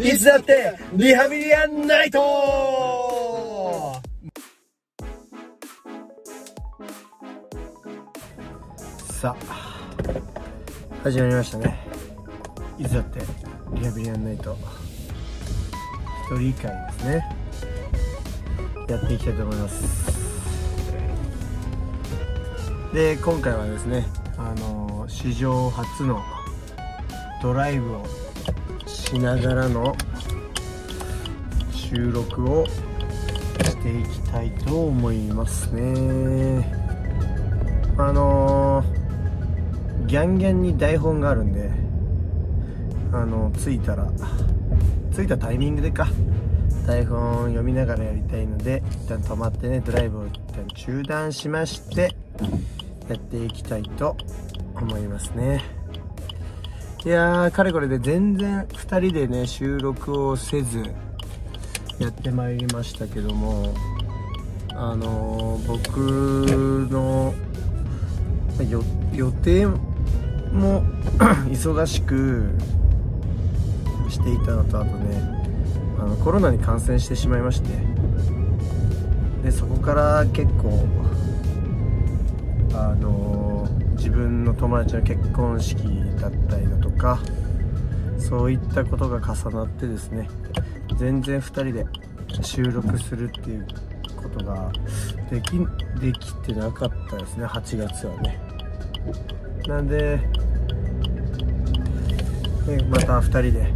いつだってリハビリアンナイトさあ始まりましたね。いつだってリハビリアンナイト一人会ですね。やっていきたいと思います。で今回はですねあの史上初のドライブをしながらの収録をしていきたいと思いますね。あのギャンギャンに台本があるんであの着いたら着いたタイミングでか台本読みながらやりたいので一旦止まってねドライブを一旦中断しましてやっていきたいと思いますね。いやーかれこれで全然2人でね収録をせずやってまいりましたけどもあのー、僕の予定も 忙しくしていたのとあとねあのコロナに感染してしまいましてでそこから結構あの自分の友達の結婚式だったりとかかそういったことが重なってですね全然2人で収録するっていうことができできてなかったですね8月はね。なんでねまた2人で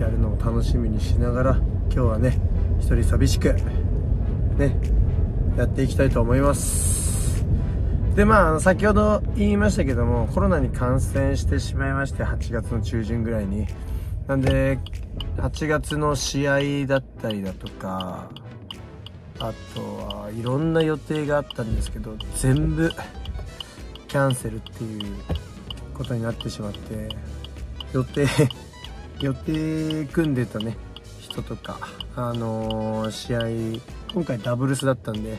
やるのを楽しみにしながら今日はね一人寂しくねやっていきたいと思います。でまあ先ほど言いましたけどもコロナに感染してしまいまして8月の中旬ぐらいに。なんで8月の試合だったりだとかあとはいろんな予定があったんですけど全部キャンセルっていうことになってしまって予定 予定組んでたね人とかあのー、試合今回ダブルスだったんで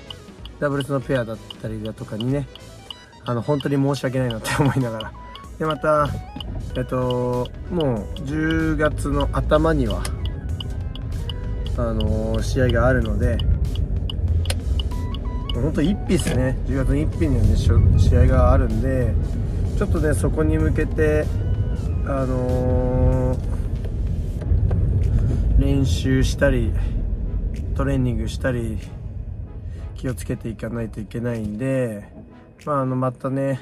ダブルスのペアだったりだとかにねあの本当に申し訳ないなって思いながら。でまたえっともう10月の頭にはあの試合があるので本当1日ですね。10月の1日にはね試合があるんでちょっとねそこに向けてあのー、練習したりトレーニングしたり気をつけていかないといけないんでまあ、あのまたね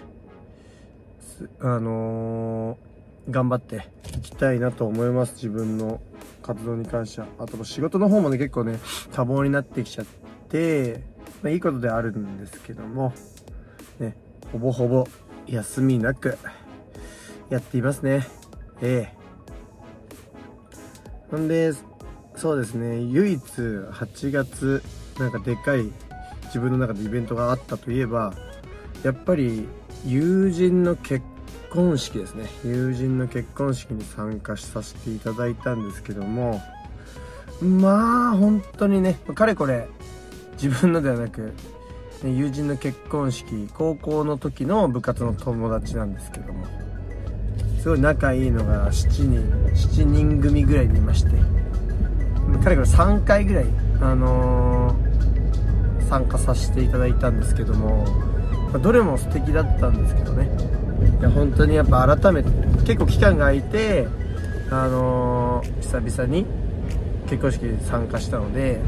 あのー、頑張っていきたいなと思います。自分の活動に関しては。あと仕事の方もね結構ね多忙になってきちゃって、まあ、いいことであるんですけどもねほぼほぼ休みなくやっていますね。ええ。ほんでそうですね唯一8月なんかでかい自分の中でイベントがあったといえばやっぱり友人の結婚式ですね。友人の結婚式に参加させていただいたんですけどもまあ本当にねかれこれ自分のではなく友人の結婚式高校の時の部活の友達なんですけどもすごい仲いいのが7人7人組ぐらいでいましてかれこれ3回ぐらいあのー、参加させていただいたんですけどもどれも素敵だったんですけどね。いや本当にやっぱ改めて結構期間が空いてあのー、久々に結婚式に参加したので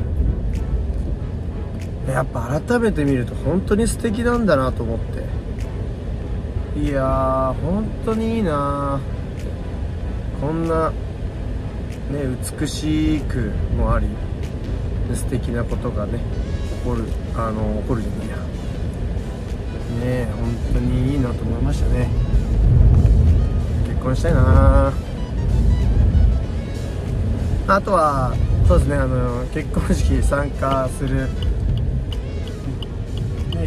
やっぱ改めて見ると本当に素敵なんだなと思って。いやー本当にいいなこんなね美しくもあり素敵なことがね起こるあの起こるじゃないね本当にいいなと思いましたね。結婚したいな。あとはそうですねあの結婚式参加する、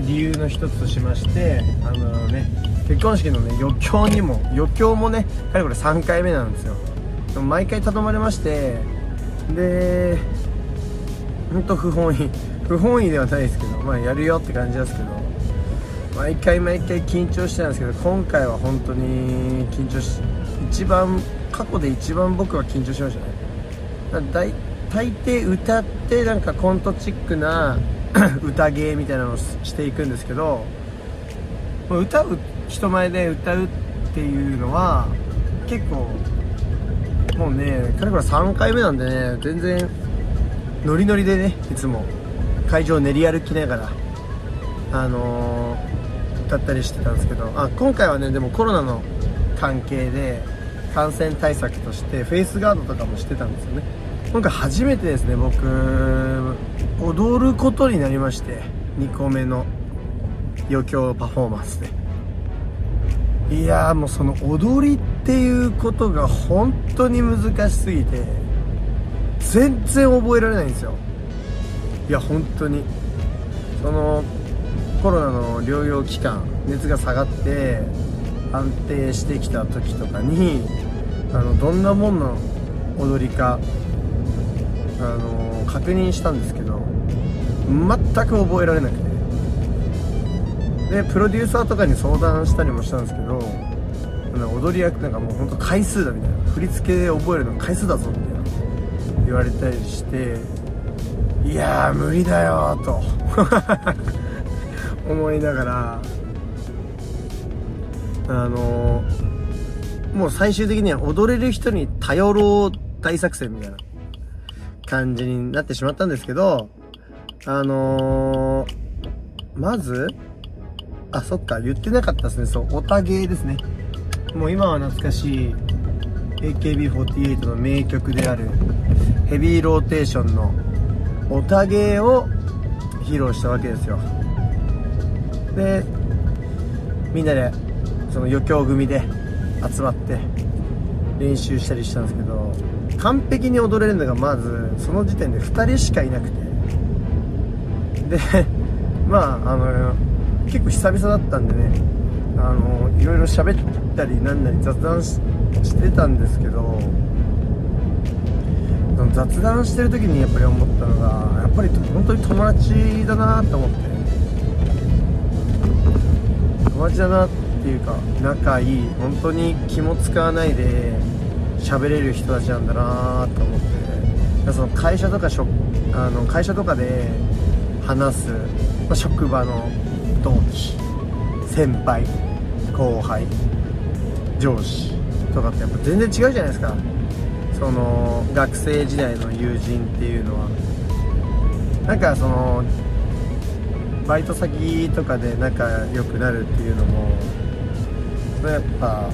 理由の一つとしましてあのね結婚式のね余興にも余興もねやはりこれ3回目なんですよ。でも毎回頼まれましてで本当不本意不本意ではないですけどまあやるよって感じですけど毎回毎回緊張してたんですけど今回は本当に緊張し一番過去で一番僕は緊張しましたね。大大抵歌ってなんかコントチックな 歌芸みたいなのをしていくんですけど歌う人前で歌うっていうのは結構もうねかれこれ3回目なんでね全然ノリノリでねいつも。会場を練り歩きながらあのー、歌ったりしてたんですけどあ今回はねでもコロナの関係で感染対策としてフェイスガードとかもしてたんですよね。今回初めてですね僕踊ることになりまして2個目の余興パフォーマンスで。いやもうその踊りっていうことが本当に難しすぎて全然覚えられないんですよ。いや本当に。そのコロナの療養期間熱が下がって安定してきた時とかにあのどんなもんの踊りかあの確認したんですけど全く覚えられなくて。でプロデューサーとかに相談したりもしたんですけど踊り役なんかもうほんと回数だみたいな。振り付けで覚えるの回数だぞみたいな。言われたりしていやー無理だよと。思いながらあのもう最終的には踊れる人に頼ろう大作戦みたいな感じになってしまったんですけど、あの、まず、あ、そっか、言ってなかったですね。そう、オタゲーですね。もう今は懐かしい AKB48 の名曲であるヘビーローテーションのオタゲーを披露したわけですよ。で、みんなでその余興組で集まって練習したりしたんですけど、完璧に踊れるのがまずその時点で2人しかいなくて。で まああの結構久々だったんでねあのいろいろ喋ったりなんなり雑談してたんですけど雑談してる時にやっぱり思ったのがやっぱり本当に友達だなと思って。友達だなっていうか仲いい本当に気も使わないで喋れる人たちなんだなと思って。その会社とかあの会社とかで話す、ま、職場の同期先輩後輩上司とかってやっぱ全然違うじゃないですか。その学生時代の友人っていうのは。なんかそのバイト先とかで仲良くなるっていうのもそれやっぱ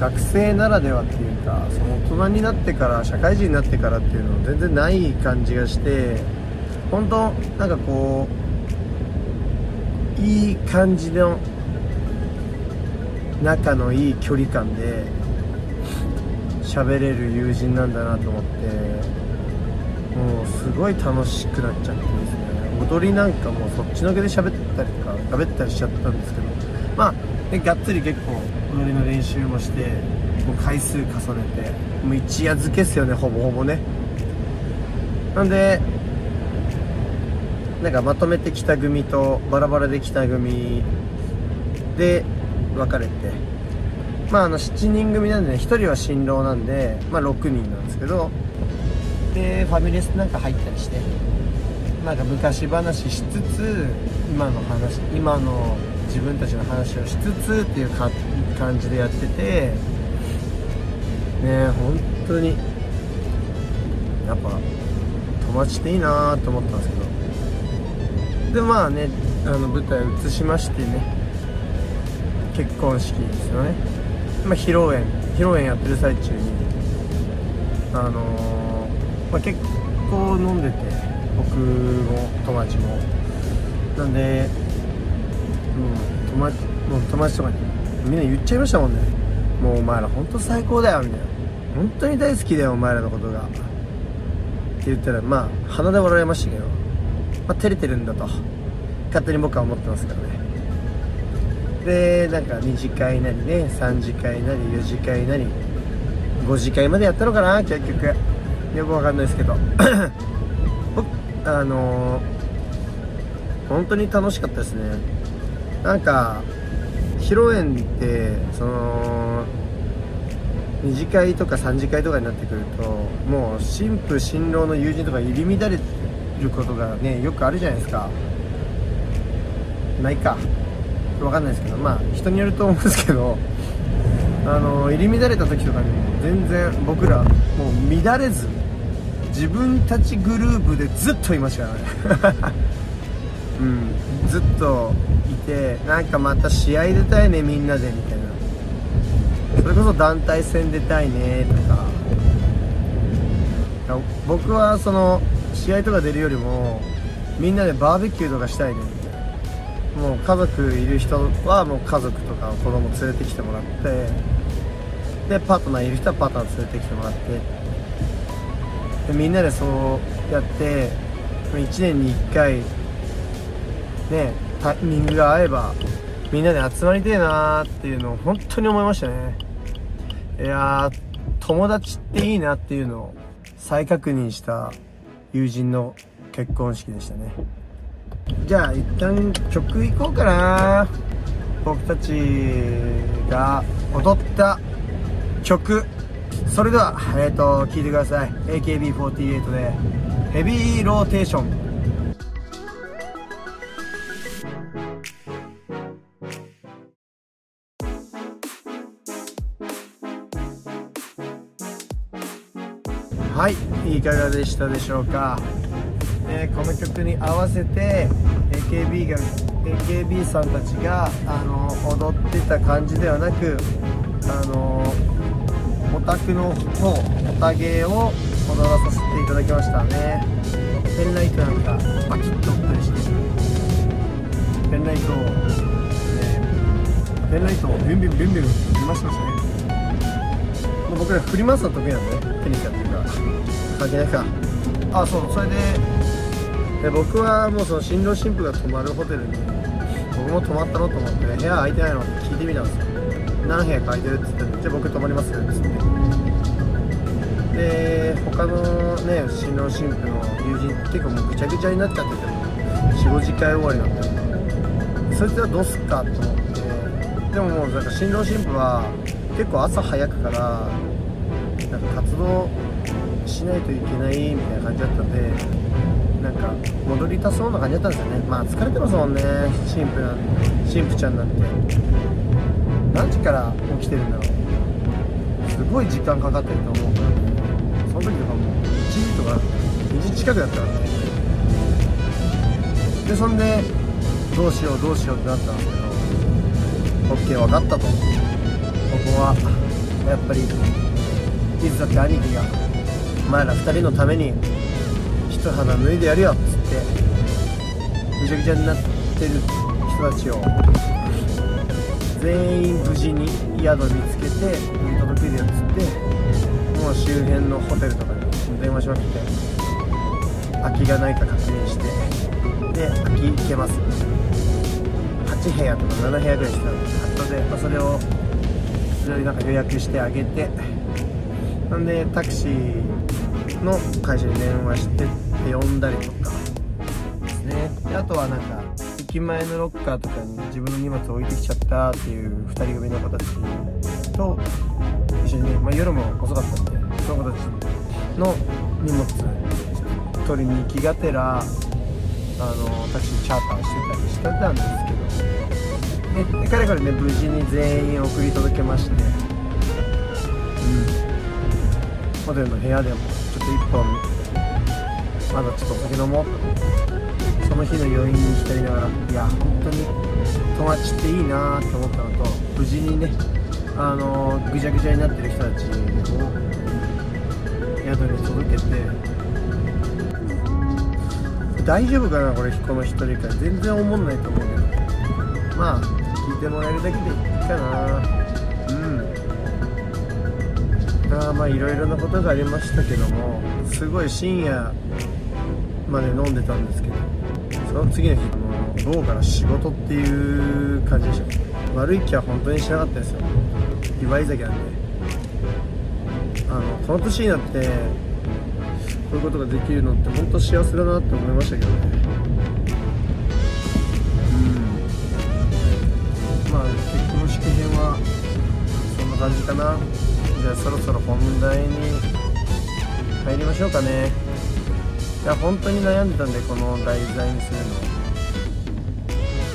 学生ならではっていうかその大人になってから社会人になってからっていうの全然ない感じがして本当なんかこういい感じの仲のいい距離感で喋れる友人なんだなと思ってもうすごい楽しくなっちゃってですね。踊りなんかもうそっちのけで喋ったりとか喋ったりしちゃったんですけどまあでがっつり結構踊りの練習もしてもう回数重ねてもう一夜漬けっすよねほぼほぼね。なんでなんかまとめてきた組とバラバラできた組で分かれてまああの7人組なんでね1人は新郎なんでまあ6人なんですけどでファミレスなんか入ったりしてなんか昔話しつつ今の話今の自分たちの話をしつつっていう感じでやっててね本当にやっぱ友達っていいなと思ったんですけど。でまあねあの舞台移しましてね結婚式ですよね、まあ、披露宴披露宴やってる最中にあのー、まあ、結構飲んでて。僕も友達も。なんでうん友達もう友達とかにみんな言っちゃいましたもんね。もうお前ら本当最高だよみたいな。本当に大好きだよお前らのことが。って言ったらまあ鼻で笑われましたけど、まあ、照れてるんだと。勝手に僕は思ってますからね。でなんか2次会なりね3次会なり4次会なり5次会までやったのかな結局。よくわかんないですけど。あのー、本当に楽しかったですね。なんか披露宴ってその2次会とか3次会とかになってくるともう新婦新郎の友人とか入り乱れることがねよくあるじゃないですか。ないか。分かんないですけどまあ人によると思うんですけどあの入り乱れた時とかに全然僕らもう乱れず自分たちグループでずっといましたからね。うん。ずっといてなんかまた試合出たいねみんなでみたいな。それこそ団体戦出たいねとか。僕はその試合とか出るよりもみんなでバーベキューとかしたいね。みたいなもう家族いる人はもう家族とか子供連れてきてもらってでパートナーいる人はパートナー連れてきてもらってでみんなでそうやって1年に1回ねタイミングが合えばみんなで集まりてえなーっていうのを本当に思いましたね。いやー友達っていいなっていうのを再確認した友人の結婚式でしたね。じゃあ一旦曲いこうかな。僕たちが踊った曲。それではえ、ー、と聴いてください。AKB48 でヘビーローテーションはいいかがでしたでしょうか、えー、この曲に合わせて AKB が AKB さんたちがあの踊ってた感じではなくあのオタクの方オタ芸を踊らさせていただきましたねペンライトなんかバキッと折ったりしてペンライトをねペンライトをビュンビュンビュンビュン振り回しましたね僕ら振り回すの得意なんでテニスやってるから関係ないかあそうそれでで僕はもうその新郎新婦が泊まるホテルに僕も泊まったろと思って部屋空いてないのって聞いてみたんですよ何部屋空いてるっつってじゃあ僕泊まりますっつってで他のね新郎新婦の友人結構もうぐちゃぐちゃになっちゃってて45時間終わりなんでそいつはどうすっかと思ってでももうなんか新郎新婦は結構朝早くからなんか活動しないといけないみたいな感じだったんでなんか戻りたそうな感じだったんですよね。まあ疲れてますもんね。神父なん神父ちゃんなんて。何時から起きてるんだろうすごい時間かかってると思うからその時とかもう1時とか2時近くだった。からねでそんでどうしようどうしようってなった。んですけど OK 分かった。とここはやっぱりいつだって兄貴がお前ら2人のた。めに一肌脱いでやるよっつってぐちゃぐちゃになってる人た。ちを全員無事に宿見つけて届けるよっつってもう周辺のホテルとかに電話しまくって空きがないか確認してで空き行けます。8部屋とか7部屋ぐらいしてたので、まあ、それをそれなんか予約してあげてなんでタクシーの会社に電話して呼んだりとかですねであとはなんか駅前のロッカーとかに自分の荷物置いてきちゃったっていう2人組の子たちと一緒にね、まあ、夜も遅かったんでその子たちの荷物取りに行きがてらあのタクシーチャーターしてたりしてたんですけど、ね、でかれこれね無事に全員送り届けまして。ホテルの部屋でもちょっと1本まだちょっとお酒飲もうとその日の余韻に浸りながらいや本当に友達っていいなって思ったのと無事にねあのぐちゃぐちゃになってる人たちを宿に届けて大丈夫かなこれこの1人会全然思んないと思うけどまあ聞いてもらえるだけでいいかなうんあまあいろいろなことがありましたけどもすごい深夜まで飲んでたんですけどその次の日も午後から仕事っていう感じでした。悪い気は本当にしなかったですよ。祝い酒なんで。あのこの年になってこういうことができるのって本当幸せだなって思いましたけどね。うん。まあ結婚式編はそんな感じかな。じゃあそろそろ本題に入りましょうかね。いや本当に悩んでたんでこの題材にするの。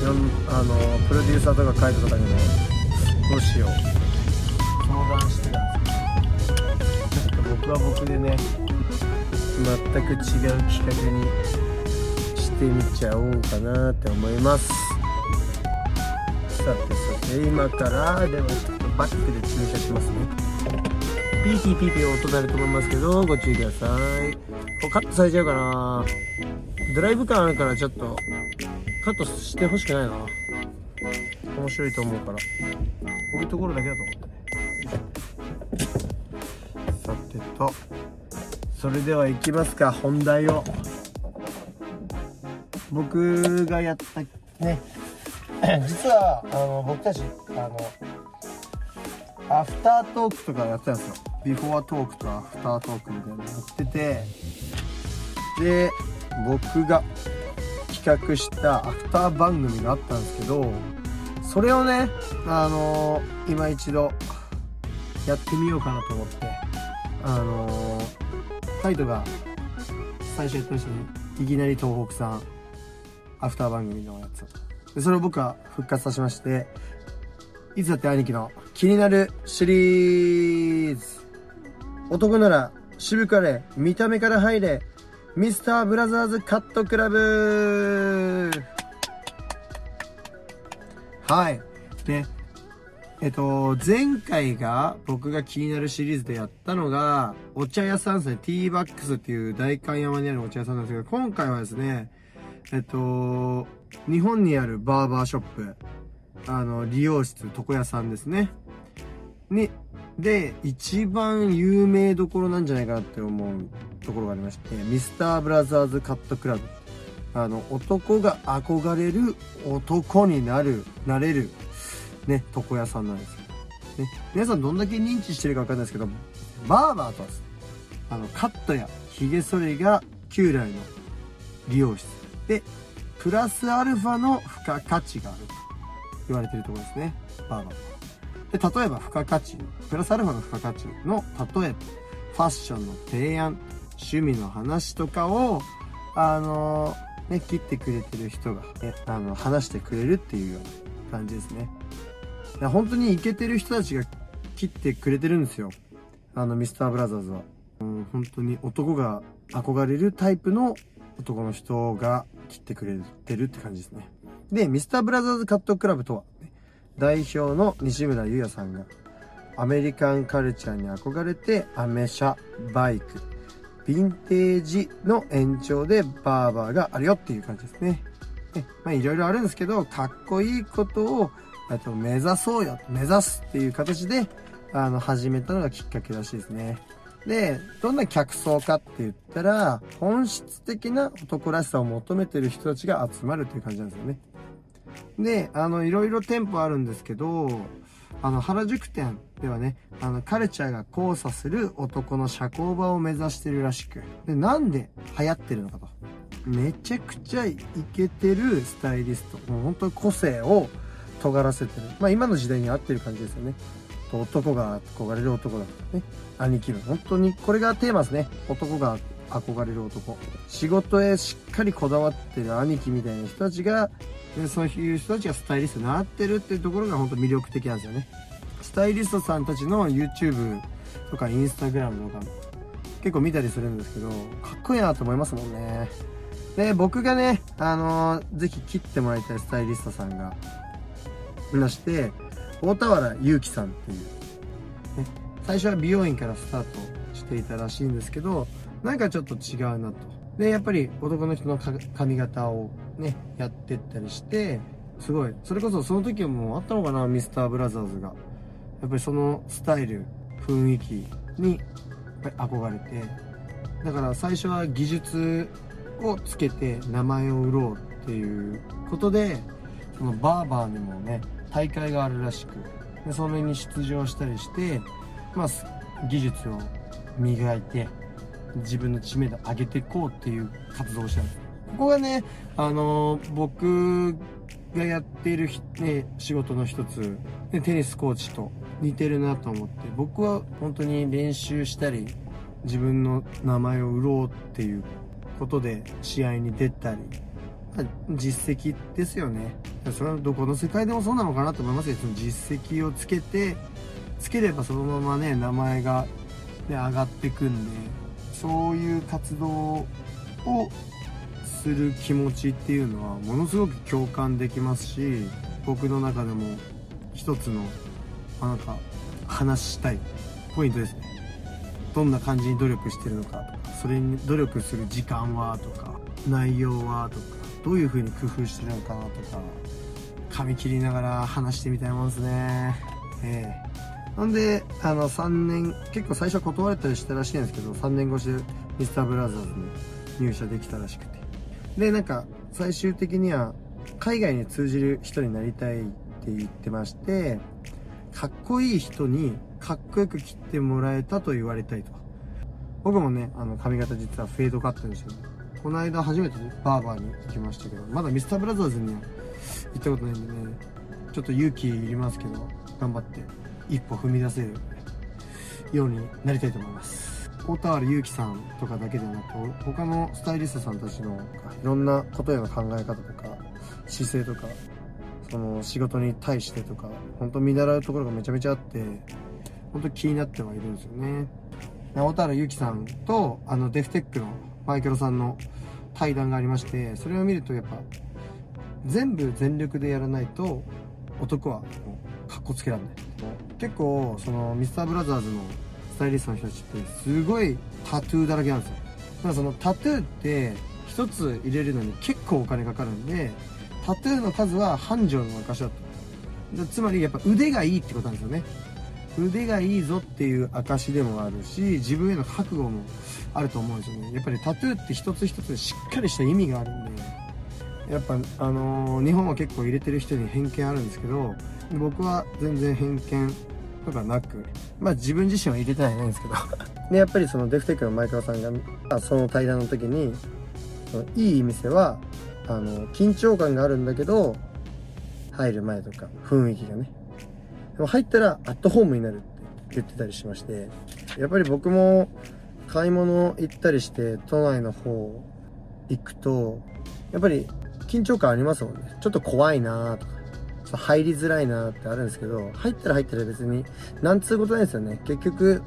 いろんあのプロデューサーとか書いトとかにもどうしよう。相談してたんです。けどちょっと僕は僕でね全く違う企画にしてみちゃおうかなって思います。さてさて今からでもちょっとバックで駐車しますね。ピーピーピーピー音鳴ると思いますけどご注意ください。こカットされちゃうかな。ドライブ感あるからちょっとカットしてほしくないな。面白いと思うから。こういうところだけだと思って。ねさてと。それでは行きますか本題を。僕がやったね。実はあの僕たちあのアフタートークとかやってたんですよ。ビフォートークとアフタートークみたいなのやっててで僕が企画したアフター番組があったんですけどそれをねあのー、今一度やってみようかなと思ってあのー、タイトが最初やってましたねいきなり東北さんアフター番組のやつ。でそれを僕は復活させましていつだって兄貴の気になるシリーズ男なら渋かれ見た目から入れミスターブラザーズカットクラブはい。で、えっと、前回が僕が気になるシリーズでやったのが、お茶屋さんですね。ティーバックスっていう代官山にあるお茶屋さんなんですけど、今回はですね、えっと、日本にあるバーバーショップ、あの、理容室、床屋さんですね。に、で、一番有名どころなんじゃないかなって思うところがありまして、ミスターブラザーズカットクラブ。あの、男が憧れる男になる、なれる、ね、床屋さんなんですよ。ね、皆さんどんだけ認知してるかわかんないですけど、バーバーとは、あの、カットや髭剃りが旧来の美容室で、プラスアルファの付加価値があると言われてるところですね、バーバーで、例えば付加価値、プラスアルファの付加価値の例えば、ファッションの提案、趣味の話とかを、あのー、ね、切ってくれてる人が、ね、あの、話してくれるっていうような感じですね。本当にイケてる人たちが切ってくれてるんですよ。あの、ミスターブラザーズは。うん、本当に男が憧れるタイプの男の人が切ってくれてるって感じですね。で、ミスターブラザーズカットクラブとは、代表の西村優也さんが、アメリカンカルチャーに憧れて、アメ車、バイク、ヴィンテージの延長でバーバーがあるよっていう感じですね。ねまあいろいろあるんですけど、かっこいいことを、と目指そうよ、目指すっていう形で、あの、始めたのがきっかけらしいですね。で、どんな客層かって言ったら、本質的な男らしさを求めてる人たちが集まるっていう感じなんですよね。で、あの、いろいろ店舗あるんですけど、あの、原宿店ではね、あの、カルチャーが交差する男の社交場を目指してるらしく。で、なんで流行ってるのかと。めちゃくちゃイケてるスタイリスト。もう本当に個性を尖らせてる。まあ今の時代に合ってる感じですよね。男が憧れる男だとね。兄貴の。本当に、これがテーマですね。男が憧れる男。仕事へしっかりこだわってる兄貴みたいな人たちが、でそういう人たちがスタイリストになってるっていうところが本当魅力的なんですよね。スタイリストさんたちの YouTube とか Instagram とか結構見たりするんですけど、かっこいいなと思いますもんね。で、僕がね、あのー、ぜひ切ってもらいたいスタイリストさんがいまして、大田原祐樹さんっていう、ね、最初は美容院からスタートしていたらしいんですけど、なんかちょっと違うなと。で、やっぱり男の人の髪型をね、やってったりして、すごい、それこそその時はもうあったのかな、ミスターブラザーズが。やっぱりそのスタイル、雰囲気にやっぱり憧れて、だから最初は技術をつけて名前を売ろうっていうことで、そのバーバーにもね、大会があるらしく、でそれに出場したりして、まあ、技術を磨いて、自分の知名度上げていこうっていう活動をしたんです。ここがね、あのー、僕がやっている、ね、仕事の一つ、でテニスコーチと似てるなと思って。僕は本当に練習したり自分の名前を売ろうっていうことで試合に出たり、実績ですよね。それはどこの世界でもそうなのかなと思いますよ。その実績をつけてつければそのままね名前が、ね、上がってくんで。そういう活動をする気持ちっていうのはものすごく共感できますし僕の中でも一つのなんか話したいポイントですね。どんな感じに努力してるのかとかそれに努力する時間はとか内容はとかどういう風に工夫してるのかなとか髪切りながら話してみたいもんですね。ええ。なんであの3年結構最初は断れたりしたらしいんですけど3年越しでミスターブラザーズに入社できたらしくて。でなんか最終的には海外に通じる人になりたいって言ってましてかっこいい人にかっこよく切ってもらえたと言われたいと。僕もねあの髪型実はフェードカットにしてこの間初めてバーバーに行きましたけどまだミスターブラザーズには行ったことないんでねちょっと勇気いりますけど頑張って。一歩踏み出せるようになりたいと思います。大田原祐樹さんとかだけでなく他のスタイリストさんたちのいろんなことへの考え方とか姿勢とかその仕事に対してとか本当見習うところがめちゃめちゃあって本当気になってはいるんですよね。直太朗ゆきさんとあのデフテックのマイケロさんの対談がありましてそれを見るとやっぱ全部全力でやらないと男はもうかっこつけらんない。結構そのミスターブラザーズのスタイリストの人たちってすごいタトゥーだらけなんですよだからそのタトゥーって1つ入れるのに結構お金かかるんでタトゥーの数は繁盛の証だった。つまりやっぱ腕がいいってことなんですよね。腕がいいぞっていう証でもあるし自分への覚悟もあると思うんですよね。やっぱりタトゥーって一つ一つしっかりした意味があるんでやっぱあのー、日本は結構入れてる人に偏見あるんですけど僕は全然偏見とかなくまあ自分自身は入れてはいないんですけど。でやっぱりそのデフテックの前川さんがその対談の時にいい店はあの緊張感があるんだけど入る前とか雰囲気がね。でも入ったらアットホームになるって言ってたりしましてやっぱり僕も買い物行ったりして都内の方行くとやっぱり緊張感ありますもんね。ちょっと怖いなとか入りづらいなってあるんですけど入ったら入ったら別になんつうことないですよね。結局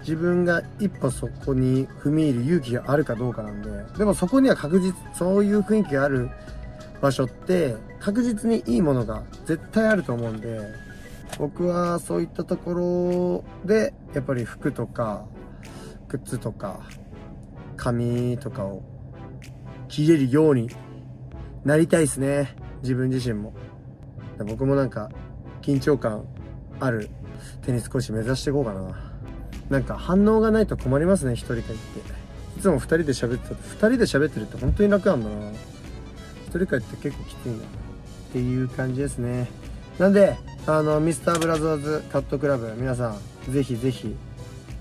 自分が一歩そこに踏み入る勇気があるかどうかなんで。でもそこには確実そういう雰囲気がある場所って確実にいいものが絶対あると思うんで僕はそういったところでやっぱり服とか靴とか髪とかを着れるようになりたいですね。自分自身も。僕もなんか緊張感あるテニスコーチ目指していこうかな。なんか反応がないと困りますね一人会って。いつも二人で喋ってた二人で喋ってるって本当に楽なんだな。一人会って結構きついな。っていう感じですね。なんであのミスターブラザーズカットクラブ皆さんぜひぜひ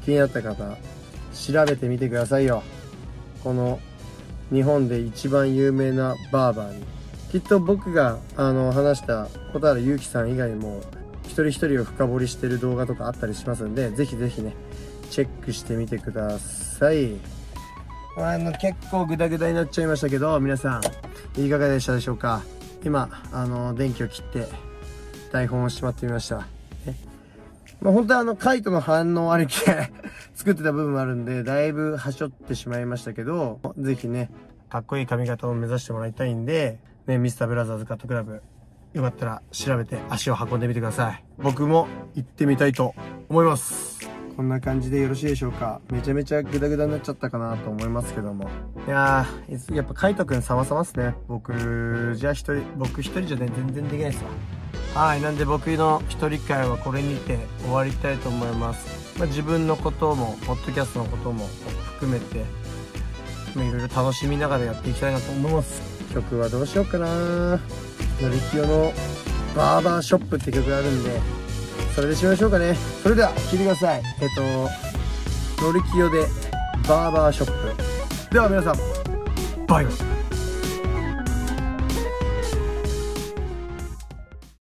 気になった方調べてみてくださいよ。この日本で一番有名なバーバーに。きっと僕があの話した小原祐樹さん以外も一人一人を深掘りしてる動画とかあったりしますんでぜひぜひねチェックしてみてください。あの結構グダグダになっちゃいましたけど皆さんいかがでしたでしょうか？今あの電気を切って台本をしまってみました。まあ、本当はあの、カイトの反応ありきで 作ってた部分もあるんで、だいぶはしょってしまいましたけど、ぜひね、かっこいい髪型を目指してもらいたいんで、ね、ミスターブラザーズカットクラブ、よかったら調べて足を運んでみてください。僕も行ってみたいと思います。こんな感じでよろしいでしょうかめちゃめちゃグダグダになっちゃったかなと思いますけども。いやー、やっぱカイトくん様々っすね。僕、じゃあ一人、僕一人じゃね、全然できないっすわ。はい、なんで僕の一人会はこれにて終わりたいと思います。まあ、自分のことも、ポッドキャストのことも含めて、いろいろ楽しみながらやっていきたいなと思います。曲はどうしようかな。のりきよのバーバーショップって曲があるんで、それでしましょうかね。それでは聞いてください。えっと乗り気よでバーバーショップ。では皆さんバイバイ。